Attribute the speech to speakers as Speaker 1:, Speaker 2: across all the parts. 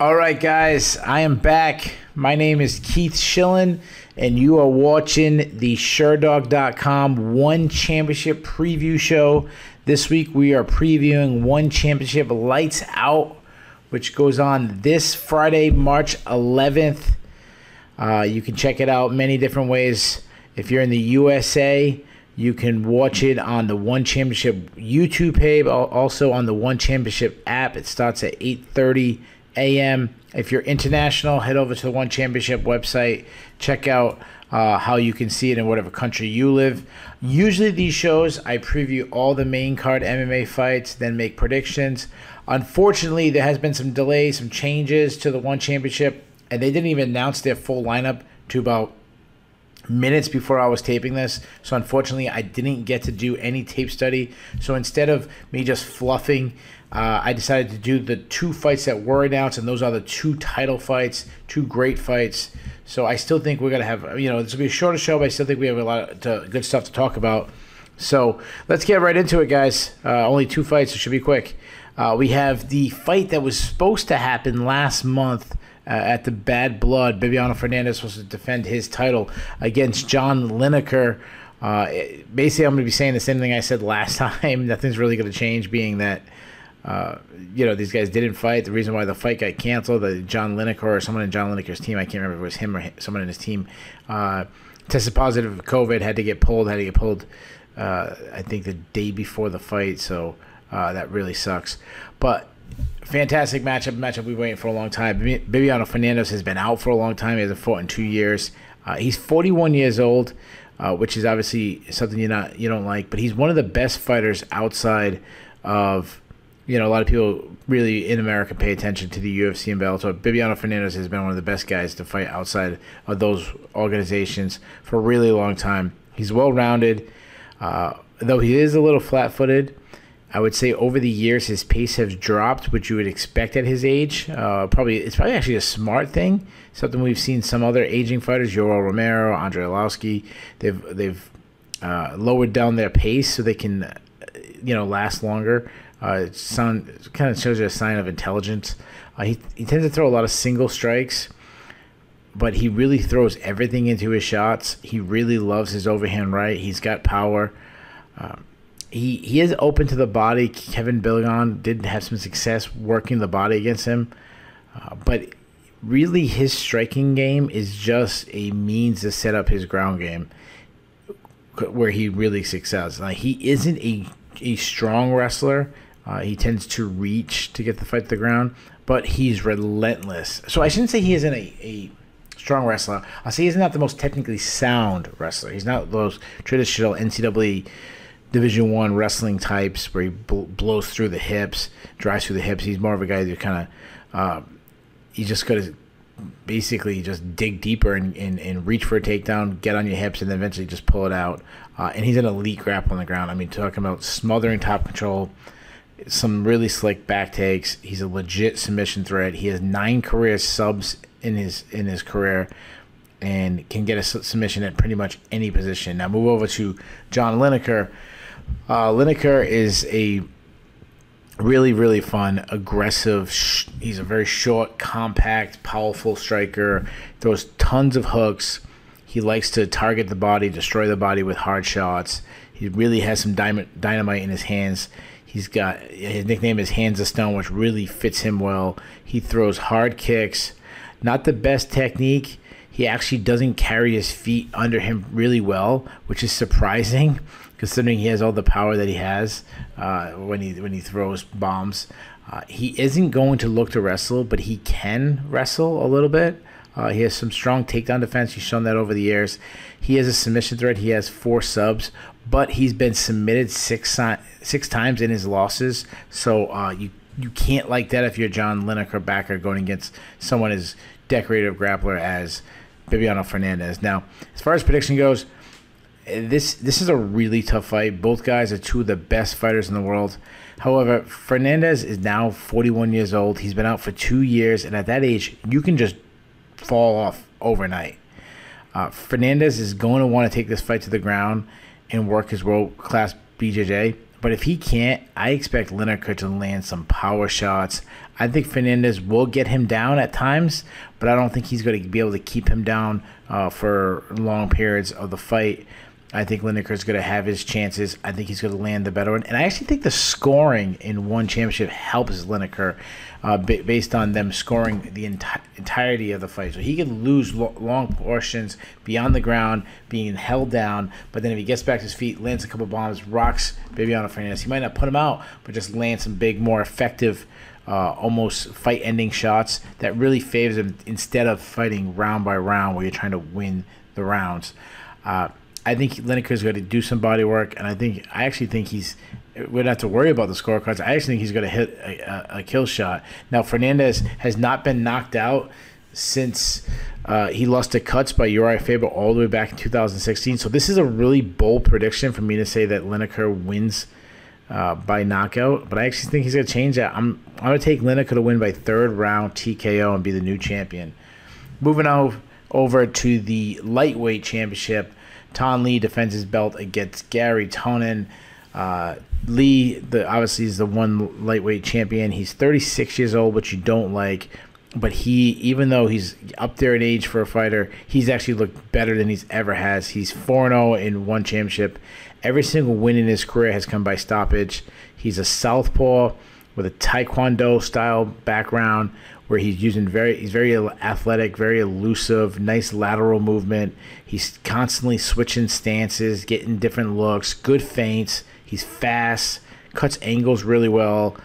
Speaker 1: All right, guys, I am back. My name is Keith Shillan, and you are watching the Sherdog.com One Championship Preview Show. This week, we are previewing One Championship Lights Out, which goes on this Friday, March 11th. Uh, you can check it out many different ways. If you're in the USA, you can watch it on the One Championship YouTube page, also on the One Championship app. It starts at 8:30 a.m. If you're international, head over to the One Championship website. Check out uh, how you can see it in whatever country you live. Usually, these shows I preview all the main card MMA fights, then make predictions. Unfortunately, there has been some delays, some changes to the One Championship, and they didn't even announce their full lineup to about minutes before I was taping this. So unfortunately, I didn't get to do any tape study. So instead of me just fluffing, uh, I decided to do the two fights that were announced, and those are the two title fights, two great fights. So I still think we're gonna have, you know, this will be a shorter show, but I still think we have a lot of good stuff to talk about. So let's get right into it, guys. Uh, only two fights, it should be quick. Uh, we have the fight that was supposed to happen last month uh, at the Bad Blood. Bibiano Fernandes was to defend his title against John Lineker. Uh, basically, I'm going to be saying the same thing I said last time. Nothing's really going to change, being that. Uh, you know, these guys didn't fight. The reason why the fight got canceled, the John Lineker or someone in John Lineker's team, I can't remember if it was him or someone in his team, uh, tested positive for COVID, had to get pulled, had to get pulled, uh, I think the day before the fight. So uh, that really sucks. But fantastic matchup. Matchup we've been waiting for a long time. Bibiano Fernandes has been out for a long time. He hasn't fought in two years. Uh, he's 41 years old, uh, which is obviously something you not you don't like. But he's one of the best fighters outside of you know a lot of people really in America pay attention to the UFC and Bellator. Bibiano Fernandes has been one of the best guys to fight outside of those organizations for a really long time. He's well rounded, uh, though he is a little flat footed. I would say over the years his pace has dropped, which you would expect at his age. Uh, probably it's probably actually a smart thing. Something we've seen some other aging fighters, Yoel Romero, Andre Arlovski, they've they've uh, lowered down their pace so they can, you know, last longer. Uh, it sound it kind of shows you a sign of intelligence. Uh, he he tends to throw a lot of single strikes, but he really throws everything into his shots. He really loves his overhand right. He's got power. Um, he he is open to the body. Kevin Belingon did have some success working the body against him, uh, but really his striking game is just a means to set up his ground game, where he really succeeds. Like he isn't a a strong wrestler. Uh, he tends to reach to get the fight to the ground, but he's relentless. So I shouldn't say he isn't a, a strong wrestler. I'll say he's not the most technically sound wrestler. He's not those traditional NCAA Division One wrestling types where he bl- blows through the hips, drives through the hips. He's more of a guy that kind of uh, he's just going to basically just dig deeper and, and, and, reach for a takedown, get on your hips, and then eventually just pull it out. Uh, and he's an elite grappler on the ground. I mean, talking about smothering top control, some really slick back takes. He's a legit submission threat. He has nine career subs in his in his career and can get a submission at pretty much any position. Now move over to John Lineker. Uh, Lineker is a really, really fun, aggressive. Sh- he's a very short, compact, powerful striker. Throws tons of hooks. He likes to target the body, destroy the body with hard shots. He really has some dynamite in his hands. He's got his nickname is Hands of Stone, which really fits him well. He throws hard kicks. Not the best technique. He actually doesn't carry his feet under him really well, which is surprising considering he has all the power that he has uh, when he when he throws bombs. Uh, he isn't going to look to wrestle, but he can wrestle a little bit. Uh, he has some strong takedown defense. He's shown that over the years. He has a submission threat. He has four subs, but he's been submitted six six times in his losses. So uh, you you can't like that if you're John Lineker backer going against someone as decorated grappler as Bibiano Fernandes. Now, as far as prediction goes, this this is a really tough fight. Both guys are two of the best fighters in the world. However, Fernandes is now 41 years old. He's been out for two years, and at that age, you can just fall off overnight. Uh, Fernandes is going to want to take this fight to the ground and work his world class BJJ. but if he can't, I expect Lineker to land some power shots. I think Fernandes will get him down at times, but I don't think he's going to be able to keep him down uh, for long periods of the fight. I think Lineker is going to have his chances. I think he's going to land the better one. And I actually think the scoring in one championship helps Lineker uh, based on them scoring the enti- entirety of the fight. So he can lose lo- long portions beyond the ground, being held down. But then if he gets back to his feet, lands a couple bombs, rocks Bibiano Fernandes, he might not put him out, but just land some big, more effective. Uh, almost fight-ending shots that really favors him instead of fighting round by round where you're trying to win the rounds. Uh, I think Lineker is going to do some body work, and I think I actually think he's we don't have to worry about the scorecards. I actually think he's going to hit a, a, a, kill shot. Now Fernandes has not been knocked out since uh, he lost to cuts by Uriah Faber all the way back in 2016. So this is a really bold prediction for me to say that Lineker wins uh, by knockout. But I actually think he's going to change that. I'm I'm going to take Lineker to win by third round TKO and be the new champion. Moving on over to the lightweight championship. Thanh Le defends his belt against Garry Tonon. Uh, Le, the obviously is the one lightweight champion. He's 36 years old, which you don't like. But he, even though he's up there in age for a fighter, he's actually looked better than he's ever has. He's 4 0 in one championship. Every single win in his career has come by stoppage. He's a southpaw with a taekwondo style background where he's using very he's very athletic, very elusive, nice lateral movement. He's constantly switching stances, getting different looks, good feints. He's fast, cuts angles really well.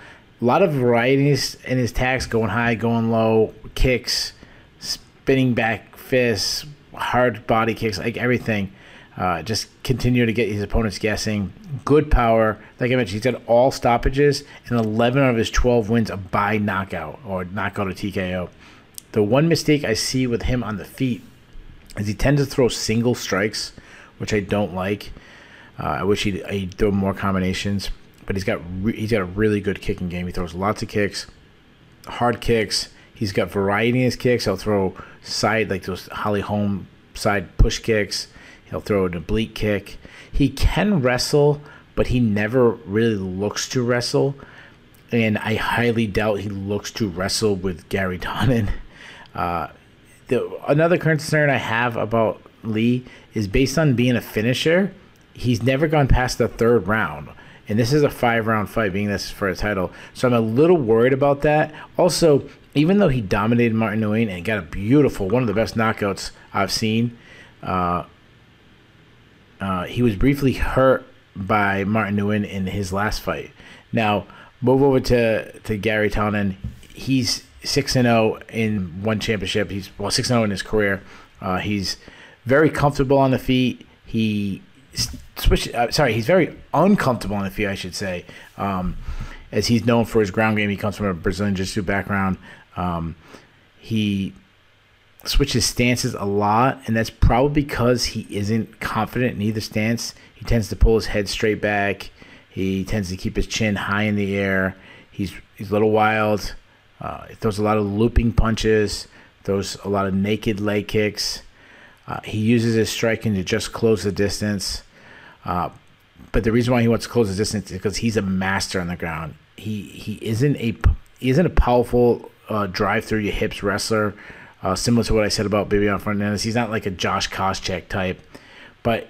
Speaker 1: A lot of varieties in his attacks, going high, going low, kicks, spinning back fists, hard body kicks, like everything. Uh, just continue to get his opponents guessing. Good power. Like I mentioned, he's got all stoppages, and 11 out of his 12 wins are by knockout or knockout or TKO. The one mistake I see with him on the feet is he tends to throw single strikes, which I don't like. Uh, I wish he'd, he'd, throw more combinations, but he's got re- he's got a really good kicking game. He throws lots of kicks, hard kicks. He's got variety in his kicks. He'll throw side like those Holly Holm side push kicks. He'll throw an oblique kick. He can wrestle, but he never really looks to wrestle. And I highly doubt he looks to wrestle with Garry Tonon. Uh, the, another concern I have about Le is based on being a finisher he's never gone past the third round. And this is a five round fight, being this for a title. So I'm a little worried about that. Also, even though he dominated Martin Nguyen and got a beautiful, one of the best knockouts I've seen, uh, uh, he was briefly hurt by Martin Nguyen in his last fight. Now, move over to, to Garry Tonon. He's 6 0 in one championship. He's, well, 6 0 in his career. Uh, he's very comfortable on the feet. He switch. Uh, sorry, he's very uncomfortable on the field, I should say, um, as he's known for his ground game. He comes from a Brazilian Jiu-Jitsu background. Um, he switches stances a lot, and that's probably because he isn't confident in either stance. He tends to pull his head straight back. He tends to keep his chin high in the air. He's he's a little wild. Uh, he throws a lot of looping punches. Throws a lot of naked leg kicks. Uh, he uses his striking to just close the distance. Uh, but the reason why he wants to close the distance is because he's a master on the ground. He he isn't a he isn't a powerful uh, drive through your hips wrestler, uh, similar to what I said about Bibiano Fernandes. He's not like a Josh Koscheck type, but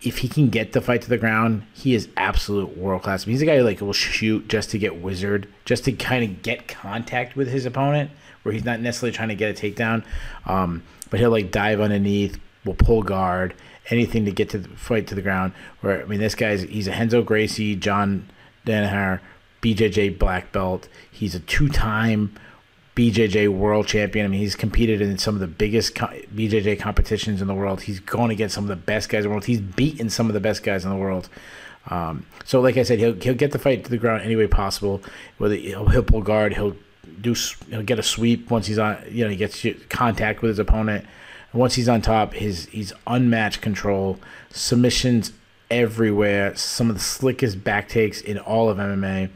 Speaker 1: if he can get the fight to the ground, he is absolute world class. He's a guy who like will shoot just to get wizard, just to kind of get contact with his opponent, where he's not necessarily trying to get a takedown. Um, but he'll like dive underneath, will pull guard, anything to get to the fight to the ground. Where I mean, this guy's he's a Renzo Gracie, John Danaher, BJJ black belt. He's a two-time BJJ world champion. I mean, he's competed in some of the biggest BJJ competitions in the world. He's going against some of the best guys in the world. He's beaten some of the best guys in the world. Um, so, like I said, he'll he'll get the fight to the ground any way possible. Whether he'll, he'll pull guard, he'll do he'll get a sweep once he's on. You know, he gets contact with his opponent. And once he's on top, his he's unmatched control, submissions everywhere, some of the slickest back takes in all of MMA.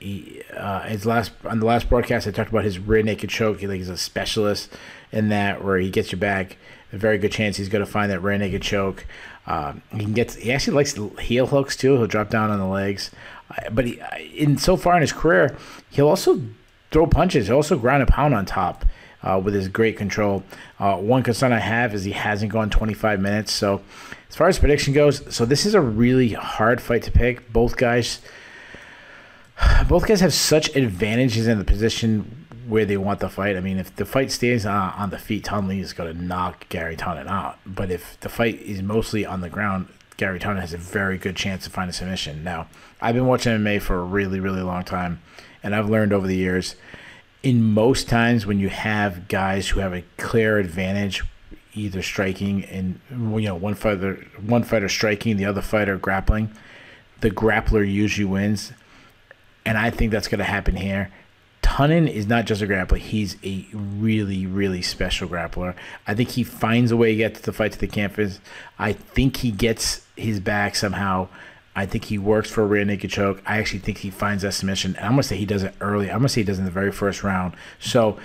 Speaker 1: He, uh, his last on the last broadcast, I talked about his rear naked choke. He, like he's a specialist in that, where he gets your back a very good chance he's going to find that rear naked choke. Um, he can get. He actually likes heel hooks too. He'll drop down on the legs, uh, but he, in so far in his career, he'll also throw punches. He'll also ground a pound on top. Uh, with his great control. Uh, one concern I have is he hasn't gone 25 minutes. So, as far as prediction goes, so this is a really hard fight to pick. Both guys, both guys have such advantages in the position where they want the fight. I mean, if the fight stays on, on the feet, Thanh Le is going to knock Garry Tonon out. But if the fight is mostly on the ground, Garry Tonon has a very good chance to find a submission. Now, I've been watching MMA for a really, really long time, and I've learned over the years, in most times when you have guys who have a clear advantage, either striking and you know one fighter, one fighter striking, the other fighter grappling, the grappler usually wins, and I think that's going to happen here. Tonon is not just a grappler; he's a really, really special grappler. I think he finds a way to get to the fight to the canvas. I think he gets his back somehow. I think he works for a rear naked choke. I actually think he finds that submission. And I'm gonna say he does it early. I'm gonna say he does it in the very first round. So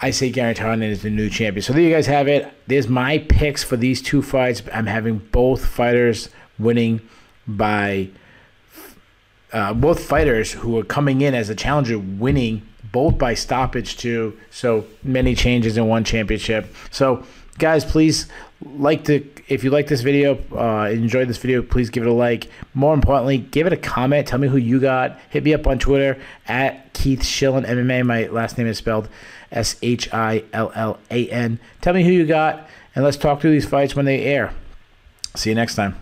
Speaker 1: I say Garry Tonon is the new champion. So there you guys have it. There's my picks for these two fights. I'm having both fighters winning by uh, both fighters who are coming in as a challenger winning both by stoppage too. So many changes in one championship. So guys, please like to if you like this video, uh, enjoyed this video, please give it a like. More importantly, give it a comment. Tell me who you got. Hit me up on Twitter at Keith Shillan MMA. My last name is spelled S H I L L A N. Tell me who you got, and let's talk through these fights when they air. See you next time.